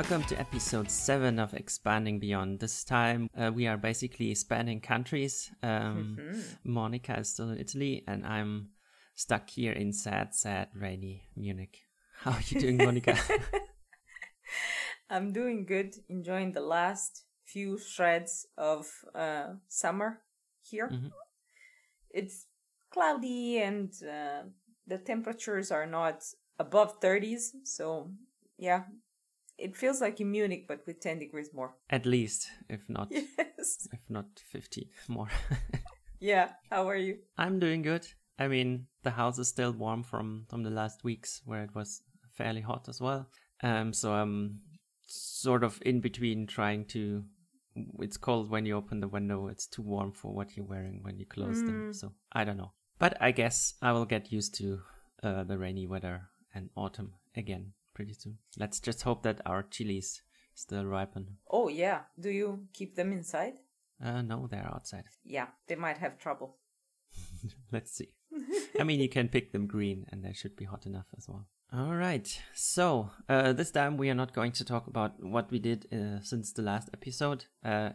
Welcome to episode 7 of Expanding Beyond. This time uh, we are basically spanning countries. Um, Mm-hmm. Monica is still in Italy, and I'm stuck here in sad, sad, rainy Munich. How are you doing, Monica? I'm doing good, enjoying the last few shreds of uh, summer here. Mhm. It's cloudy and uh, the temperatures are not above 30s, so yeah, it feels like in Munich, but with 10 degrees more. At least, if not, Yes. if not 50 more. Yeah, how are you? I'm doing good. I mean, the house is still warm from from the last weeks where it was fairly hot as well. Um, so I'm sort of in between trying to. It's cold when you open the window. It's too warm for what you're wearing when you close them. So I don't know. But I guess I will get used to uh, the rainy weather and autumn again pretty soon. Let's just hope that our chilies still ripen. Oh, yeah. Do you keep them inside? Uh, no, they're outside. Yeah, they might have trouble. Let's see. I mean, you can pick them green and they should be hot enough as well. All right. So, uh, this time we are not going to talk about what we did uh, since the last episode. Uh,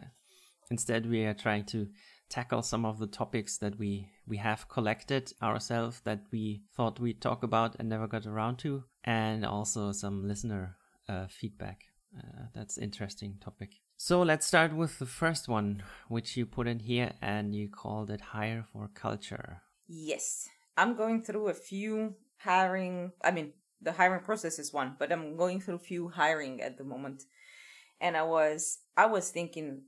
instead, we are trying to tackle some of the topics that we, we have collected ourselves that we thought we'd talk about and never got around to, and also some listener uh, feedback. Uh, that's interesting topic. So let's start with the first one, which you put in here, and you called it "Hire for Culture." Yes. I'm going through a few hiring, I mean, the hiring process is one, but I'm going through a few hiring at the moment. And I was I was thinking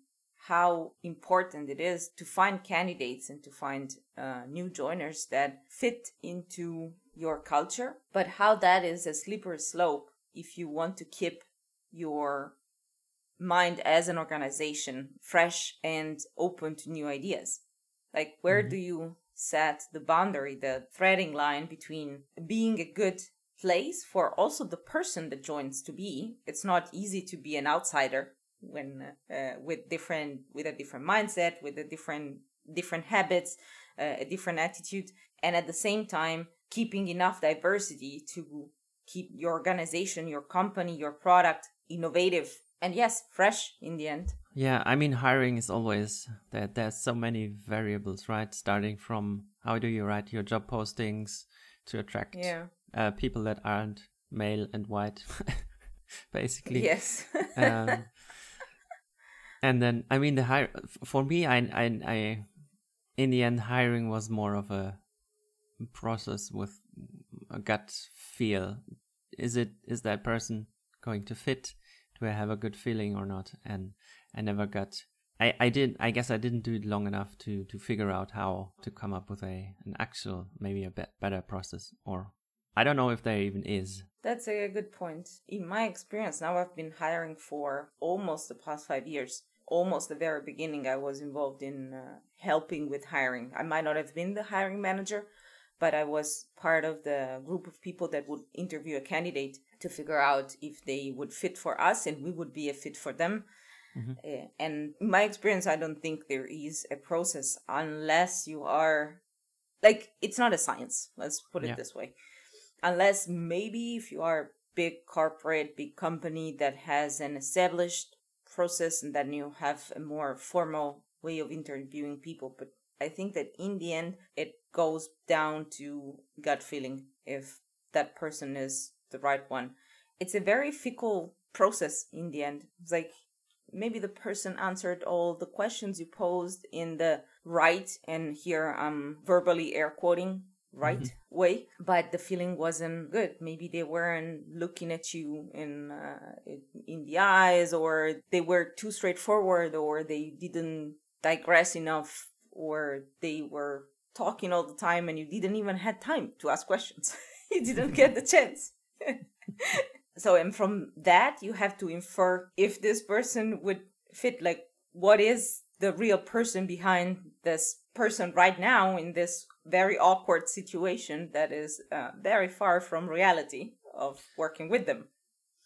how important it is to find candidates and to find uh, new joiners that fit into your culture, but how that is a slippery slope if you want to keep your mind as an organization fresh and open to new ideas. Like, where do you set the boundary, the threading line between being a good place for also the person that joins to be? It's not easy to be an outsider when uh, with different with a different mindset, with a different different habits, uh, a different attitude, and at the same time keeping enough diversity to keep your organization, your company, your product innovative and yes, fresh in the end. Yeah, I mean, hiring is always that there's so many variables, right? Starting from how do you write your job postings to attract Yeah. uh, people that aren't male and white, basically. Yes. um, and then I mean the hire for me I, I I in the end hiring was more of a process with a gut feel. Is it is that person going to fit? Do I have a good feeling or not? And I never got I, I did I guess I didn't do it long enough to to figure out how to come up with a an actual maybe a be- better process or I don't know if there even is That's a good point. In my experience, now I've been hiring for almost the past five years. Almost the very beginning, I was involved in uh, helping with hiring. I might not have been the hiring manager, but I was part of the group of people that would interview a candidate to figure out if they would fit for us and we would be a fit for them. Uh, and in my experience, I don't think there is a process unless you are like it's not a science. Let's put it Yeah. this way unless maybe if you are a big corporate, big company that has an established process and then you have a more formal way of interviewing people. But I think that in the end, it goes down to gut feeling if that person is the right one. It's a very fickle process in the end. It's like maybe the person answered all the questions you posed in the right, and here I'm verbally air quoting right way but the feeling wasn't good. Maybe they weren't looking at you in uh, in the eyes or they were too straightforward or they didn't digress enough or they were talking all the time and you didn't even had time to ask questions. You didn't get the chance. So and from that you have to infer if this person would fit like what is the real person behind this person right now in this very awkward situation that is uh, very far from reality of working with them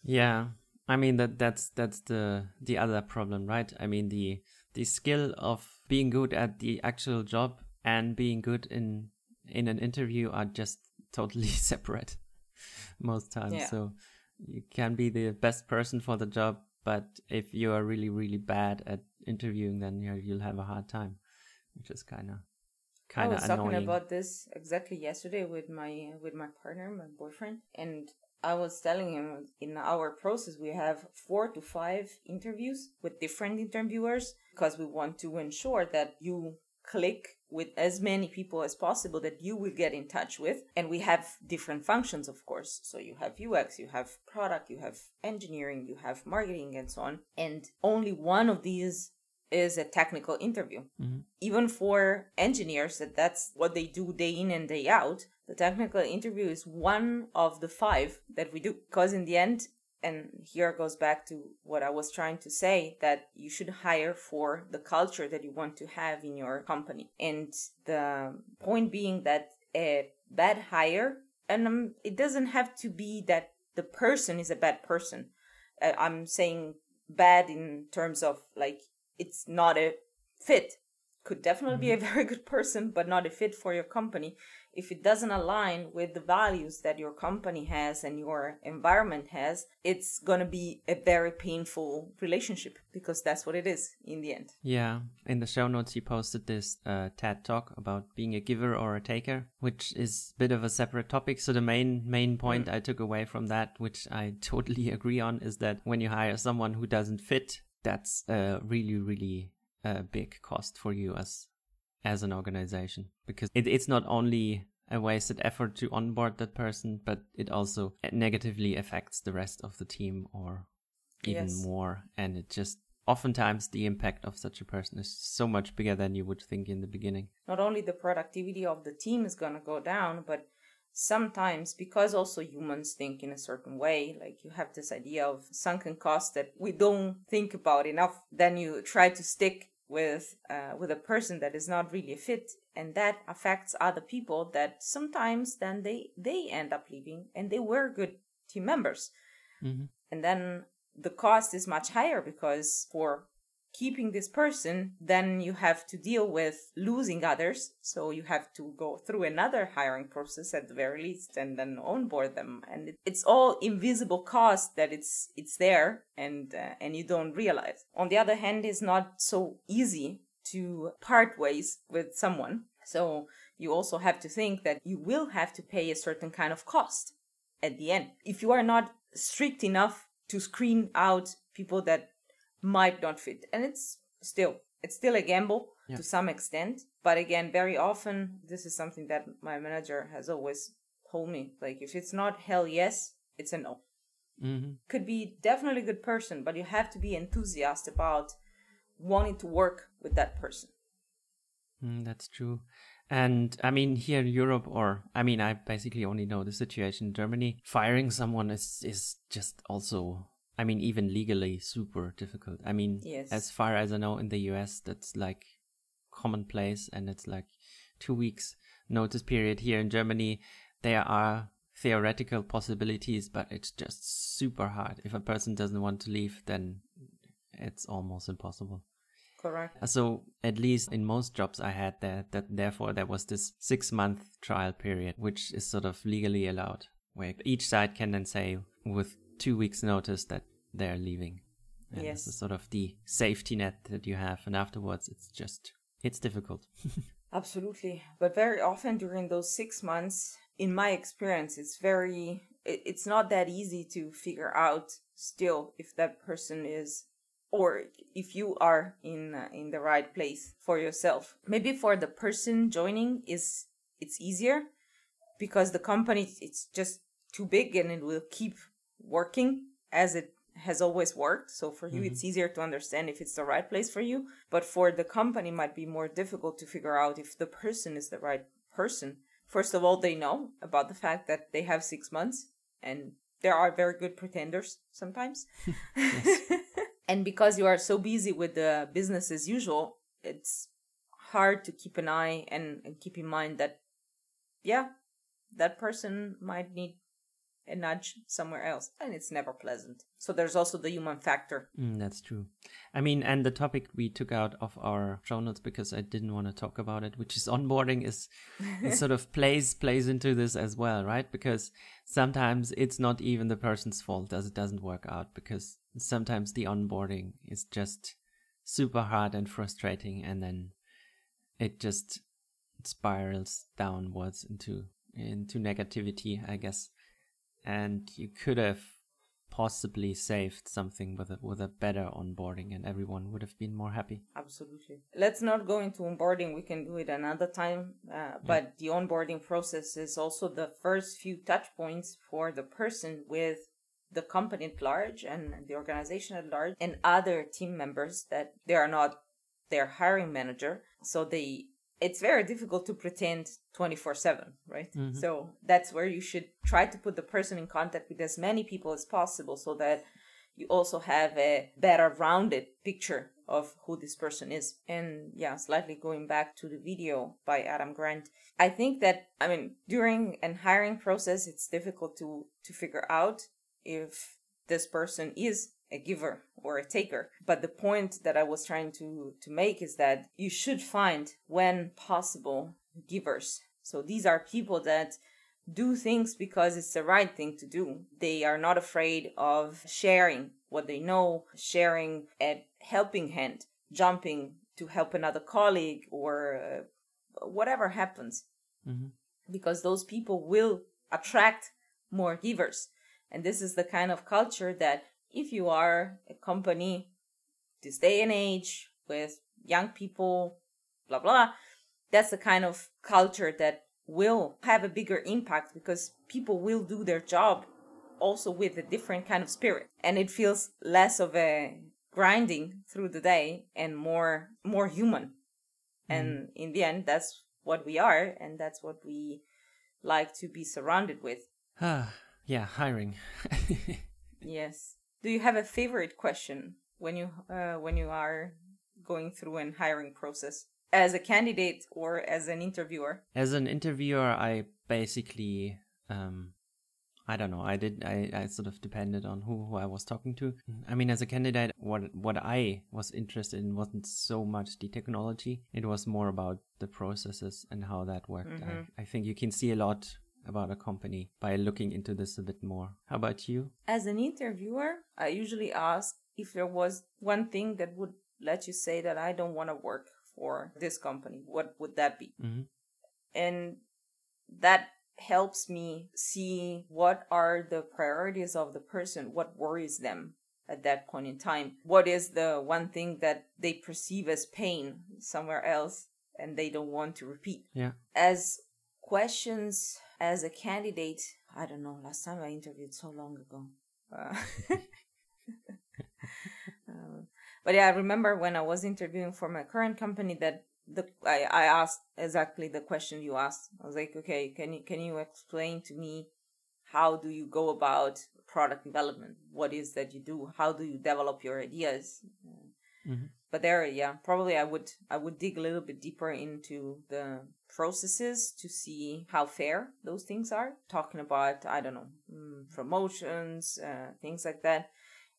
Yeah, I mean that that's that's the the other problem, right? I mean the the skill of being good at the actual job and being good in in an interview are just totally separate most times. Yeah. So you can be the best person for the job, but if you are really really bad at interviewing, then you you'll have a hard time, which is kind of kind I was talking about this exactly yesterday with my with my partner, my boyfriend, and I was telling him in our process we have four to five interviews with different interviewers because we want to ensure that you click with as many people as possible that you will get in touch with and we have different functions of course. So you have ux you have product you have engineering you have marketing and so on. And only one of these is a technical interview Mhm. even for engineers that that's what they do day in and day out the technical interview is one of the five that we do because in the end and here goes back to what I was trying to say that you should hire for the culture that you want to have in your company. And the point being that a bad hire, and um, it doesn't have to be that the person is a bad person. Uh, I'm saying bad in terms of like it's not a fit. Could definitely be a very good person, but not a fit for your company if it doesn't align with the values that your company has and your environment has, it's going to be a very painful relationship because that's what it is in the end. Yeah, in the show notes, you posted this uh, TED talk about being a giver or a taker, which is a bit of a separate topic. So the main main point I took away from that, which I totally agree on, is that when you hire someone who doesn't fit, that's a really really uh, big cost for you as as an organization because it, it's not only a wasted effort to onboard that person, but it also negatively affects the rest of the team or even Yes. more. And it just oftentimes the impact of such a person is so much bigger than you would think in the beginning. Not only the productivity of the team is going to go down, but sometimes because also humans think in a certain way, like you have this idea of sunken cost that we don't think about enough, then you try to stick with uh, with a person that is not really a fit and that affects other people that sometimes then they they end up leaving and they were good team members mm-hmm. and then the cost is much higher because for keeping this person then you have to deal with losing others. So you have to go through another hiring process at the very least and then onboard them. And it's all invisible cost that it's it's there and uh, and you don't realize. On the other hand it's not so easy to part ways with someone. So you also have to think that you will have to pay a certain kind of cost at the end. If you are not strict enough to screen out people that might not fit, and it's still it's still a gamble Yeah. to some extent. But again, very often this is something that my manager has always told me. Like if it's not hell yes, it's a no. Mm-hmm. Could be definitely a good person, but you have to be enthusiastic about wanting to work with that person. Mm, that's true. And I mean, here in Europe, or I mean, I basically only know the situation in Germany. Firing someone is is just also, I mean, even legally super difficult. I mean, Yes. as far as I know, in the US, that's like commonplace, and it's like two weeks notice period. Here in Germany, there are theoretical possibilities, but it's just super hard. If a person doesn't want to leave, then it's almost impossible. Correct. So at least in most jobs I had there, that therefore there was this six month trial period, which is sort of legally allowed, where each side can then say with two weeks notice that they're leaving. And Yes. this is sort of the safety net that you have, and afterwards it's just it's difficult. Absolutely. But very often during those six months, in my experience, it's very, it, it's not that easy to figure out still if that person is, or if you are in, uh, in the right place for yourself. Maybe for the person joining is, it's easier because the company, it's just too big and it will keep working as it has always worked. So for you, it's mm-hmm. easier to understand if it's the right place for you. But for the company, it might be more difficult to figure out if the person is the right person. First of all, they know about the fact that they have six months, and there are very good pretenders sometimes. and because you are so busy with the business as usual, it's hard to keep an eye and, and keep in mind that, yeah, that person might need a nudge somewhere else, and it's never pleasant. So there's also the human factor. Mm, that's true. I mean, and the topic we took out of our show notes because I didn't want to talk about it, which is onboarding, is it sort of plays plays into this as well, right? Because sometimes it's not even the person's fault as it doesn't work out because sometimes the onboarding is just super hard and frustrating, and then it just spirals downwards into into negativity, I guess and you could have possibly saved something with a, with a better onboarding and everyone would have been more happy. Absolutely. Let's not go into onboarding we can do it another time uh, but the onboarding process is also the first few touch points for the person with the company at large and the organization at large and other team members that they are not their hiring manager so they it's very difficult to pretend 24 7 right mm-hmm. so that's where you should try to put the person in contact with as many people as possible so that you also have a better rounded picture of who this person is and yeah slightly going back to the video by adam grant i think that i mean during an hiring process it's difficult to to figure out if this person is a giver or a taker. But the point that I was trying to, to make is that you should find, when possible, givers. So these are people that do things because it's the right thing to do. They are not afraid of sharing what they know, sharing a helping hand, jumping to help another colleague or uh, whatever happens. Mm-hmm. Because those people will attract more givers. And this is the kind of culture that if you are a company this day and age with young people, blah, blah, that's the kind of culture that will have a bigger impact because people will do their job also with a different kind of spirit. And it feels less of a grinding through the day and more more human. Mm. and in the end that's what we are and that's what we like to be surrounded with. Ah yeah hiring. Yes do you have a favorite question when you uh, when you are going through an hiring process as a candidate or as an interviewer? As an interviewer, I basically um, I don't know. I did. I, I sort of depended on who, who I was talking to. I mean, as a candidate, what what I was interested in wasn't so much the technology. It was more about the processes and how that worked. Mm-hmm. I, I think you can see a lot about a company by looking into this a bit more. How about you? As an interviewer, I usually ask if there was one thing that would let you say that I don't want to work for this company. What would that be? Mm-hmm. And that helps me see what are the priorities of the person, what worries them at that point in time. What is the one thing that they perceive as pain somewhere else and they don't want to repeat? Yeah. As questions as a candidate, I don't know. Last time I interviewed so long ago. Uh, uh, but yeah, I remember when I was interviewing for my current company that the I, I asked exactly the question you asked. I was like, okay, can you can you explain to me how do you go about product development? What is that you do? How do you develop your ideas? Mm-hmm but there yeah probably i would i would dig a little bit deeper into the processes to see how fair those things are. Talking about i don't know mm, promotions uh, things like that.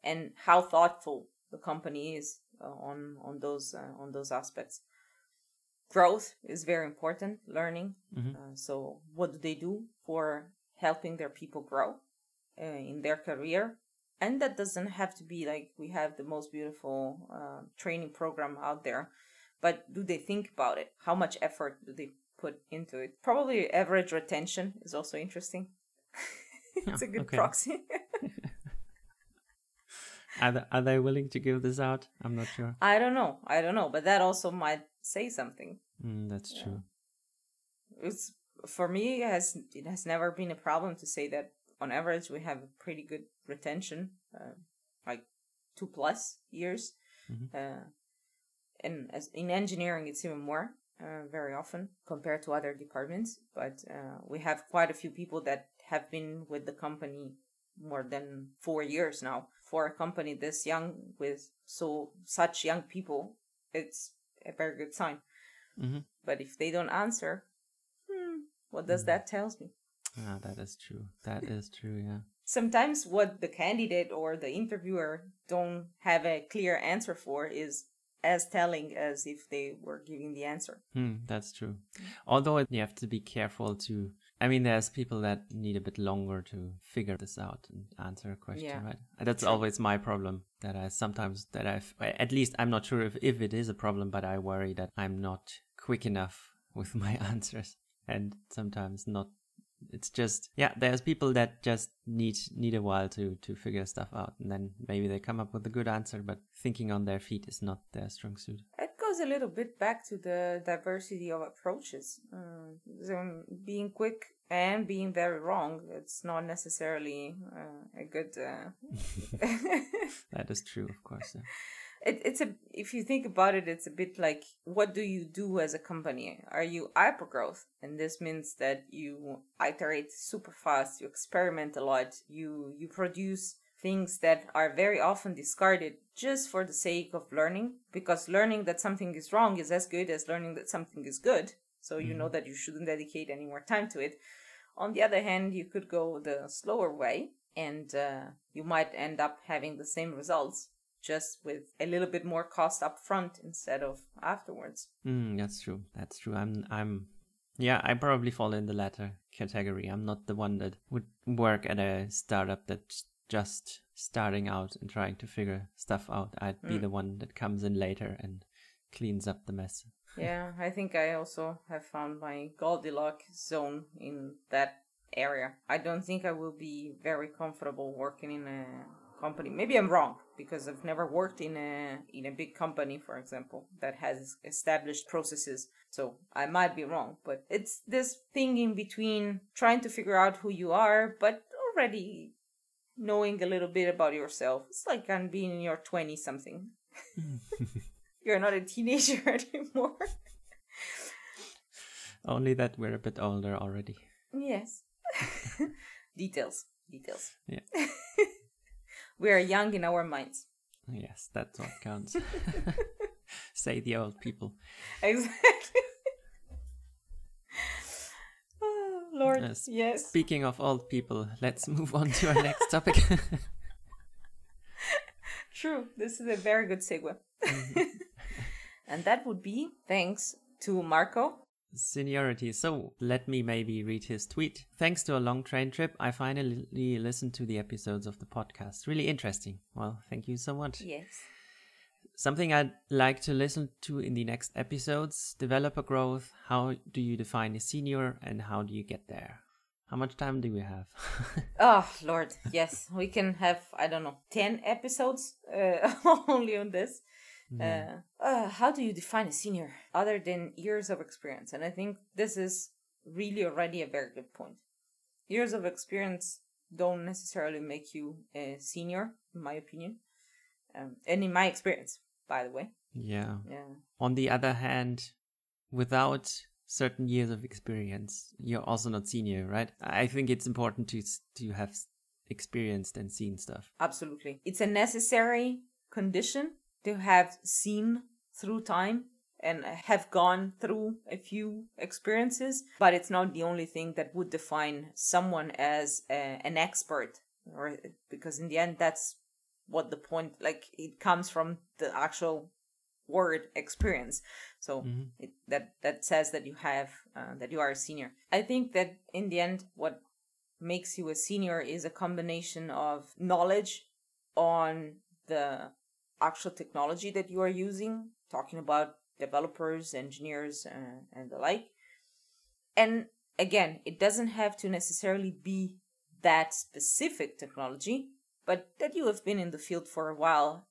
And how thoughtful the company is uh, on on those uh, on those aspects. Growth is very important learning. Mm-hmm. Uh, so what do they do for helping their people grow uh, in their career and that doesn't have to be like we have the most beautiful uh, training program out there but do they think about it? How much effort do they put into it? Probably average retention is also interesting. It's a good proxy. Are, they, are they willing to give this out? I'm not sure. I don't know. I don't know but that also might say something. Mm, that's true. It's for me it has it has never been a problem to say that on average we have a pretty good retention, uh, like two plus years. Mm-hmm. Uh, and as in engineering, it's even more uh, very often compared to other departments. But uh, we have quite a few people that have been with the company more than four years now. For a company this young with so such young people, it's a very good sign. Mm-hmm. But if they don't answer, hmm, what does mm-hmm. that tells me? Ah, that is true. That is true, yeah. Sometimes what the candidate or the interviewer don't have a clear answer for is as telling as if they were giving the answer. Hmm, that's true. Although you have to be careful to. I mean, there's people that need a bit longer to figure this out and answer a question, Yeah. right? That's True. always my problem. That I sometimes that I've at least I'm not sure if if it is a problem, but I worry that I'm not quick enough with my answers, and sometimes not. It's just yeah. There's people that just need need a while to to figure stuff out, and then maybe they come up with a good answer, but thinking on their feet is not their strong suit. It goes a little bit back to the diversity of approaches. Uh, so being quick and being very wrong, it's not necessarily uh, a good. Uh... That is true, of course. Yeah. It, it's a if you think about it, it's a bit like what do you do as a company? Are you hypergrowth, and this means that you iterate super fast, you experiment a lot, you you produce things that are very often discarded just for the sake of learning because learning that something is wrong is as good as learning that something is good. So you know that you shouldn't dedicate any more time to it. On the other hand you could go the slower way and uh, you might end up having the same results just with a little bit more cost up front instead of afterwards Mm, that's true. That's true. I'm I'm yeah, I probably fall in the latter category. I'm not the one that would work at a startup that's just starting out and trying to figure stuff out. I'd be Mm. the one that comes in later and cleans up the mess. yeah i think i also have found my goldilocks zone in that area i don't think i will be very comfortable working in a company maybe i'm wrong because i've never worked in a in a big company for example that has established processes so i might be wrong but it's this thing in between trying to figure out who you are but already knowing a little bit about yourself it's like on being in your 20 something you're not a teenager anymore Only that we're a bit older already. Yes. details. Details. Yeah. We are young in our minds. Yes, that's what counts. Say the old people. Exactly. oh, Lord. Yes. Yes. Speaking of old people, let's move on to our next topic. True. This is a very good segue. Mm-hmm. and that would be thanks to Marco. Seniority. So let me maybe read his tweet. Thanks to a long train trip, I finally listened to the episodes of the podcast. Really interesting. Well, thank you so much. Yes. Something I'd like to listen to in the next episodes developer growth. How do you define a senior and how do you get there? How much time do we have? Oh, Lord. Yes. We can have, I don't know, 10 episodes uh, only on this. Uh, uh, how do you define a senior other than years of experience? And I think this is really already a very good point. Years of experience don't necessarily make you a senior, in my opinion, um, and in my experience, by the way. yeah. Yeah. On the other hand, without certain years of experience, you're also not senior, right? I think it's important to to have experienced and seen stuff. Absolutely. It's a necessary condition to have seen through time and have gone through a few experiences, but it's not the only thing that would define someone as a, an expert or because in the end that's what the point like it comes from the actual word experience so Mhm. it, that that says that you have uh, that you are a senior i think that in the end what makes you a senior is a combination of knowledge on the actual technology that you are using, talking about developers, engineers, uh, and the like. And again, it doesn't have to necessarily be that specific technology, but that you have been in the field for a while,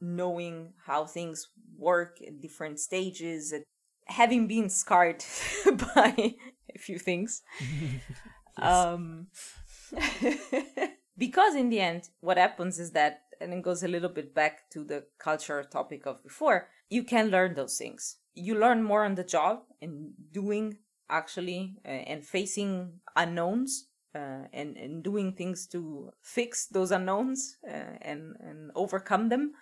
knowing how things work at different stages, having been scarred by a few things. Um, because in the end, what happens is that, and it goes a little bit back to the culture topic of before, you can learn those things. You learn more on the job and doing actually uh, and facing unknowns uh, and, and doing things to fix those unknowns uh, and, and overcome them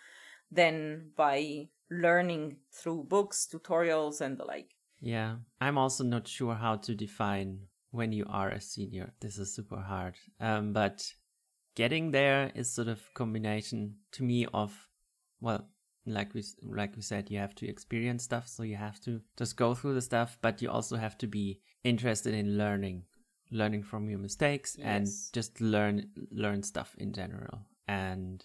than by learning through books, tutorials, and the like. Yeah, I'm also not sure how to define when you are a senior. This is super hard. Um, but getting there is sort of combination to me of, well, like we like we said, you have to experience stuff, so you have to just go through the stuff, but you also have to be interested in learning, learning from your mistakes, Yes. and just learn learn stuff in general. And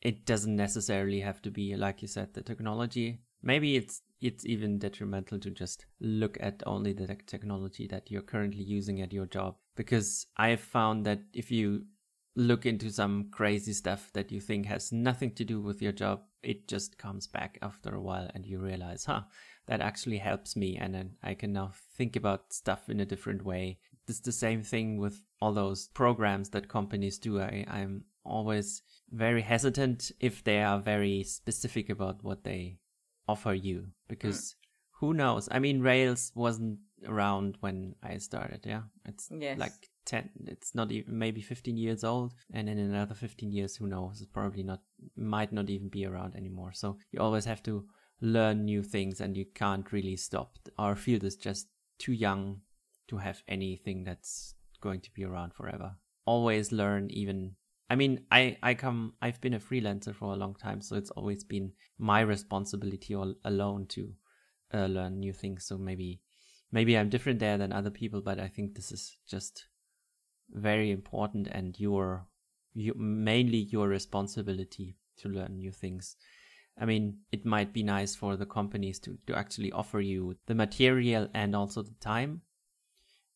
it doesn't necessarily have to be like you said the technology. Maybe it's it's even detrimental to just look at only the technology that you're currently using at your job because I've found that if you look into some crazy stuff that you think has nothing to do with your job, it just comes back after a while and you realize, huh, that actually helps me. And then I can now think about stuff in a different way. It's the same thing with all those programs that companies do. I, I'm always very hesitant if they are very specific about what they offer you because hmm. who knows? I mean, Rails wasn't around when I started. Yeah. It's Yes. like 10 it's not even maybe 15 years old and in another 15 years who knows it's probably not might not even be around anymore. So you always have to learn new things and you can't really stop. Our field is just too young to have anything that's going to be around forever. Always learn even i mean i i come i've been a freelancer for a long time so it's always been my responsibility all alone to uh, learn new things. So maybe maybe i'm different there than other people but i think this is just very important and your, your mainly your responsibility to learn new things. I mean, it might be nice for the companies to, to actually offer you the material and also the time,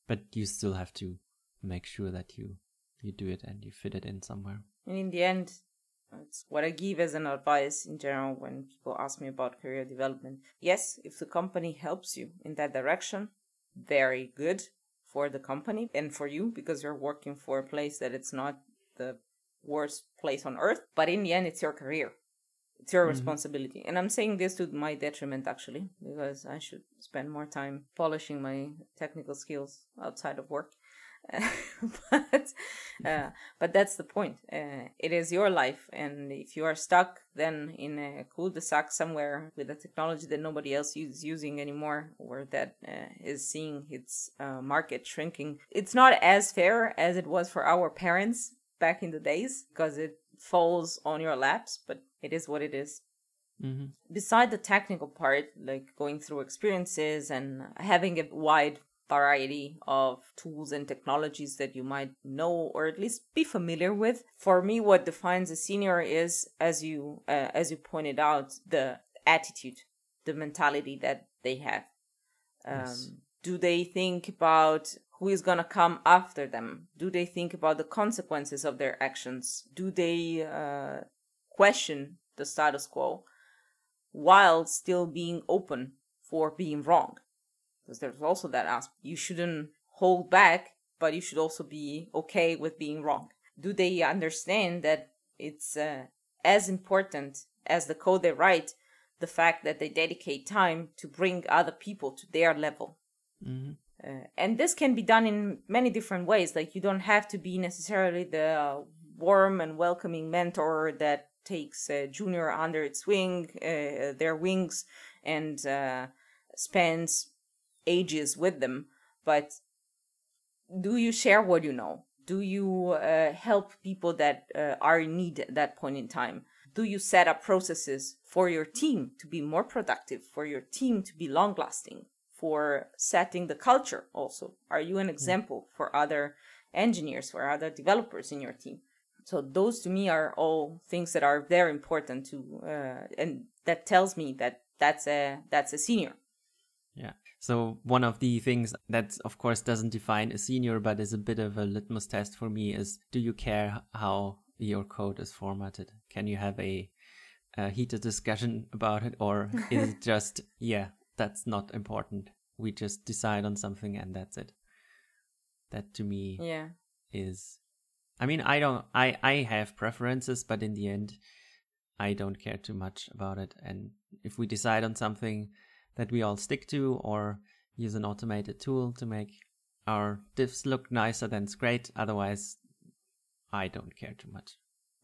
but you still have to make sure that you you do it and you fit it in somewhere. And in the end, it's what I give as an advice in general when people ask me about career development. Yes, if the company helps you in that direction, very good for the company and for you because you're working for a place that it's not the worst place on earth. But in the end, it's your career. It's your Mhm. responsibility. And I'm saying this to my detriment actually, because I should spend more time polishing my technical skills outside of work. but uh, but that's the point. Uh, it is your life, and if you are stuck then in a cul-de-sac somewhere with a technology that nobody else is using anymore, or that uh, is seeing its uh, market shrinking, it's not as fair as it was for our parents back in the days because it falls on your laps. But it is what it is Mm-hmm. beside the technical part, like going through experiences and having a wide variety of tools and technologies that you might know or at least be familiar with, for me, what defines a senior is, as you uh, as you pointed out, the attitude, the mentality that they have. Um, Yes. Do they think about who is going to come after them? Do they think about the consequences of their actions? Do they uh, question the status quo while still being open for being wrong? Because there's also that aspect. You shouldn't hold back, but you should also be okay with being wrong. Do they understand that it's uh, as important as the code they write, the fact that they dedicate time to bring other people to their level? Mm-hmm. Uh, and this can be done in many different ways. Like you don't have to be necessarily the warm and welcoming mentor that takes a junior under its wing, uh, their wings, and uh, spends ages with them. But do you share what you know? Do you uh, help people that uh, are in need at that point in time? Do you set up processes for your team to be more productive, for your team to be long lasting? for setting the culture also are you an example for other engineers for other developers in your team so those to me are all things that are very important to uh, and that tells me that that's a that's a senior Yeah. So one of the things that of course doesn't define a senior but is a bit of a litmus test for me is do you care how your code is formatted? Can you have a, a heated discussion about it or is it just yeah, that's not important. We just decide on something and that's it. That to me yeah is I mean I don't I I have preferences but in the end I don't care too much about it and if we decide on something that we all stick to or use an automated tool to make our diffs look nicer then it's great. Otherwise I don't care too much.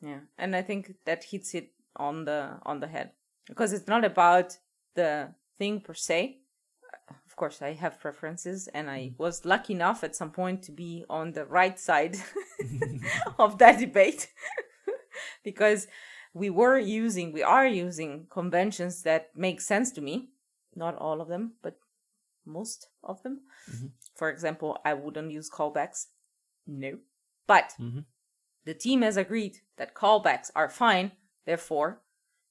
Yeah and i think that hits it on the on the head because it's not about the thing per se. Of course, I have preferences, and I mm-hmm. was lucky enough at some point to be on the right side of that debate because we were using, we are using conventions that make sense to me. Not all of them, but most of them. Mm-hmm. For example, I wouldn't use callbacks. No. But Mm-hmm. the team has agreed that callbacks are fine. Therefore,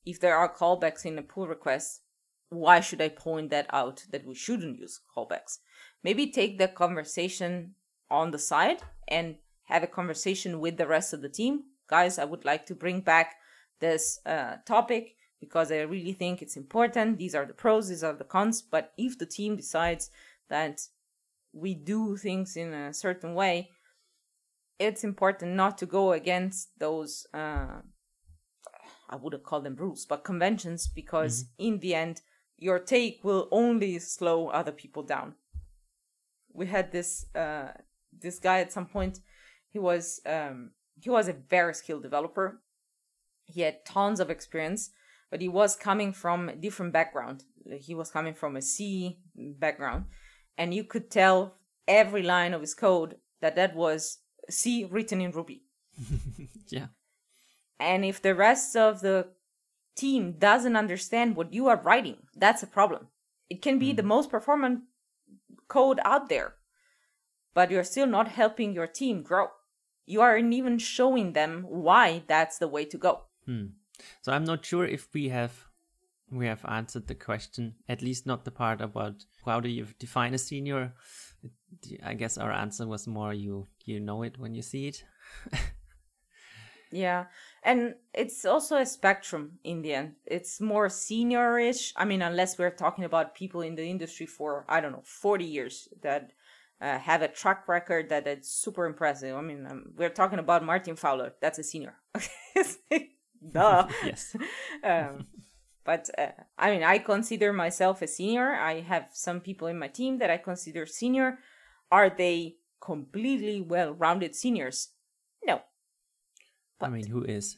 if there are callbacks in a pull request, why should I point that out that we shouldn't use callbacks? Maybe take the conversation on the side and have a conversation with the rest of the team. Guys, I would like to bring back this uh, topic because I really think it's important. These are the pros, these are the cons. But if the team decides that we do things in a certain way, it's important not to go against those uh, I wouldn't call them rules, but conventions, because in the end, your take will only slow other people down. We had this uh, this guy at some point. He was um, he was a very skilled developer. He had tons of experience, but he was coming from a different background. He was coming from a C background, and you could tell every line of his code that that was C written in Ruby. yeah. And if the rest of the team doesn't understand what you are writing, that's a problem. It can be the most performant code out there, but you're still not helping your team grow. You aren't even showing them why that's the way to go. Hmm. So I'm not sure if we have we have answered the question. At least not the part about how do you define a senior. I guess our answer was more you you know it when you see it. Yeah. And it's also a spectrum in the end. It's more seniorish. I mean, unless we're talking about people in the industry for, I don't know, 40 years that uh, have a track record that is super impressive. I mean, um, we're talking about Martin Fowler. That's a senior. Duh. yes. um, but uh, I mean, I consider myself a senior. I have some people in my team that I consider senior. Are they completely well rounded seniors? No. I mean, who is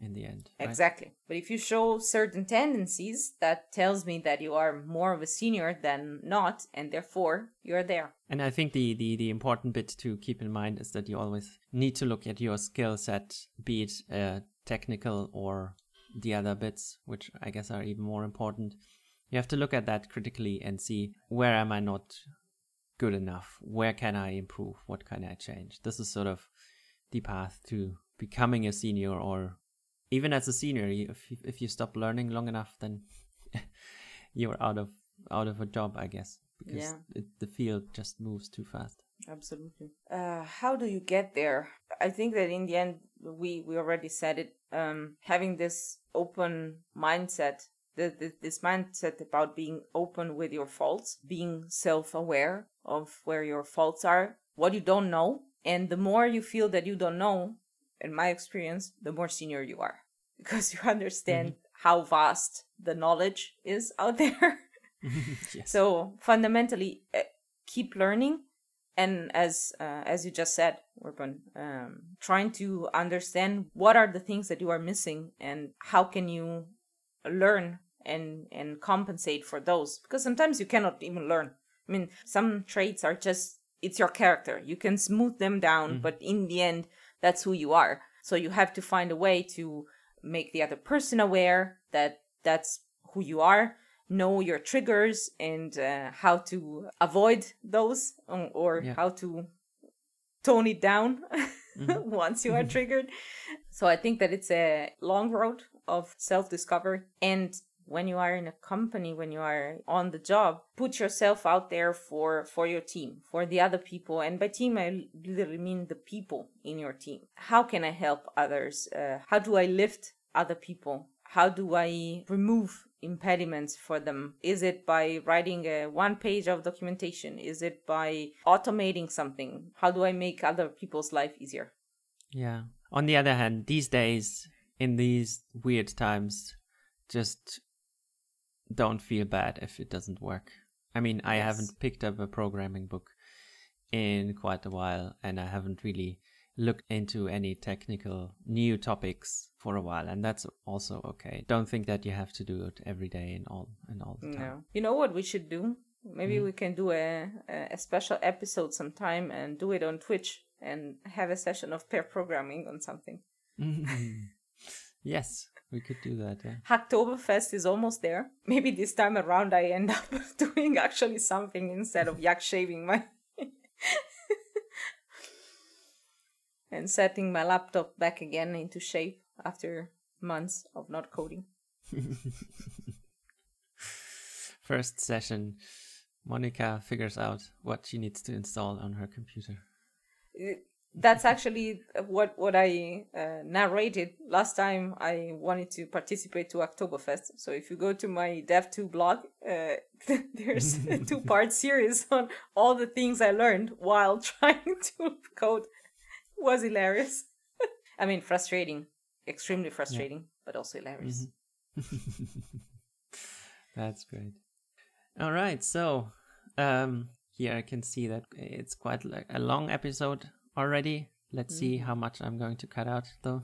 in the end? right? Exactly. But if you show certain tendencies, that tells me that you are more of a senior than not, and therefore you're there. And I think the, the, the important bit to keep in mind is that you always need to look at your skill set, be it uh, technical or the other bits, which I guess are even more important. You have to look at that critically and see where am I not good enough? Where can I improve? What can I change? This is sort of the path to becoming a senior or even as a senior if you, if you stop learning long enough then you're out of out of a job i guess because Yeah. it, the field just moves too fast Absolutely. Uh, how do you get there? I think that in the end, we, we already said it. Um, having this open mindset, the, the, this mindset about being open with your faults, being self aware of where your faults are, what you don't know. And the more you feel that you don't know, in my experience, the more senior you are because you understand how vast the knowledge is out there. yes So fundamentally, uh, keep learning, and as uh, as you just said, Urban, um, trying to understand what are the things that you are missing and how can you learn and and compensate for those because sometimes you cannot even learn. I mean, some traits are just it's your character. You can smooth them down, but in the end, that's who you are. So you have to find a way to make the other person aware that that's who you are know your triggers and uh, how to avoid those um, or Yeah. how to tone it down once you are triggered. So i think that it's a long road of self-discovery. And when you are in a company when you are on the job put yourself out there for for your team for the other people. And by team i literally mean the people in your team. How can i help others? Uh, how do i lift other people? How do i remove impediments for them? Is it by writing a one page of documentation? Is it by automating something? How do i make other people's life easier? Yeah. On the other hand these days in these weird times just don't feel bad if it doesn't work. I mean i Yes. haven't picked up a programming book in quite a while and i haven't really looked into any technical new topics for a while and that's also okay don't think that you have to do it every day and all and all the time no you know what we should do Maybe mm-hmm. we can do a, a a special episode sometime and do it on Twitch and have a session of pair programming on something. yes, we could do that. Yeah. Hacktoberfest is almost there. Maybe this time around I end up doing actually something instead of yak shaving my and setting my laptop back again into shape after months of not coding. First session, Monica figures out what she needs to install on her computer. That's actually what what I uh, narrated last time I wanted to participate to Hacktoberfest. So if you go to my Dev.to blog, uh, there's a two-part series on all the things I learned while trying to code. It was hilarious. I mean, frustrating, extremely frustrating, but also hilarious. That's great. All right, so um, here I can see that it's quite like a long episode already. Let's see how much I'm going to cut out, though.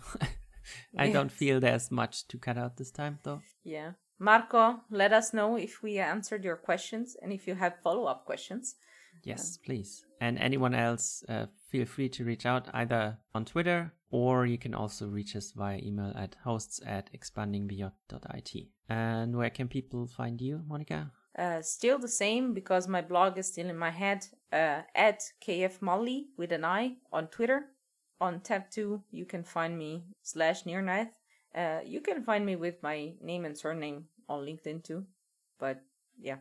I don't feel there's much to cut out this time, though. Yeah. Marco, let us know if we answered your questions and if you have follow-up questions. Yes, please. And anyone else, uh, feel free to reach out either on Twitter or you can also reach us via email at hosts at expandingbeyond.it. And where can people find you, Monica? Uh, still the same because my blog is still in my head. Uh, at KF Molly with an I on Twitter. On tab 2, you can find me slash nearknife. Uh, you can find me with my name and surname on LinkedIn too. But yeah,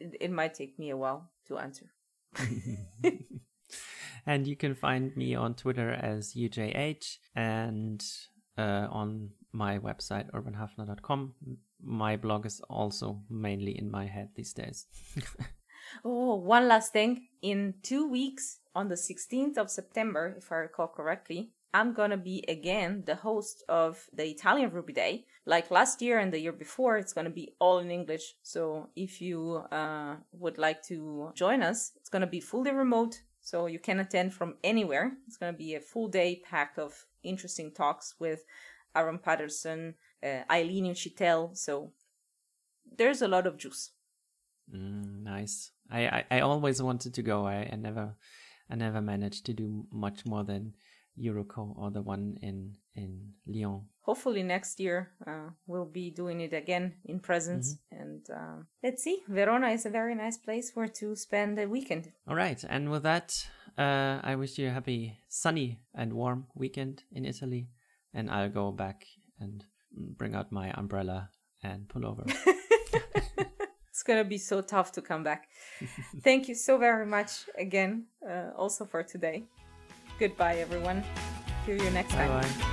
it, it might take me a while to answer. and you can find me on Twitter as UJH and uh, on my website urbanhafner.com. My blog is also mainly in my head these days. Oh, one last thing. In two weeks, on the 16th of September, if I recall correctly, I'm gonna be again the host of the Italian Ruby Day. Like last year and the year before, it's gonna be all in English. So if you uh, would like to join us, it's gonna be fully remote. So you can attend from anywhere. It's gonna be a full day packed of interesting talks with Aaron Patterson, uh, Eileen Uchitelle. So there's a lot of juice. Mm, nice. I, I, I always wanted to go. I, I never I never managed to do much more than EuRuKo or the one in in Lyon. hopefully next year uh, we'll be doing it again in presence. And um, let's see. Verona is a very nice place where to spend a weekend. All right, and with that, uh, I wish you a happy, sunny and warm weekend in Italy, and I'll go back and bring out my umbrella and pull over. it's gonna be so tough to come back. Thank you so very much again uh, also for today goodbye everyone see you next bye time.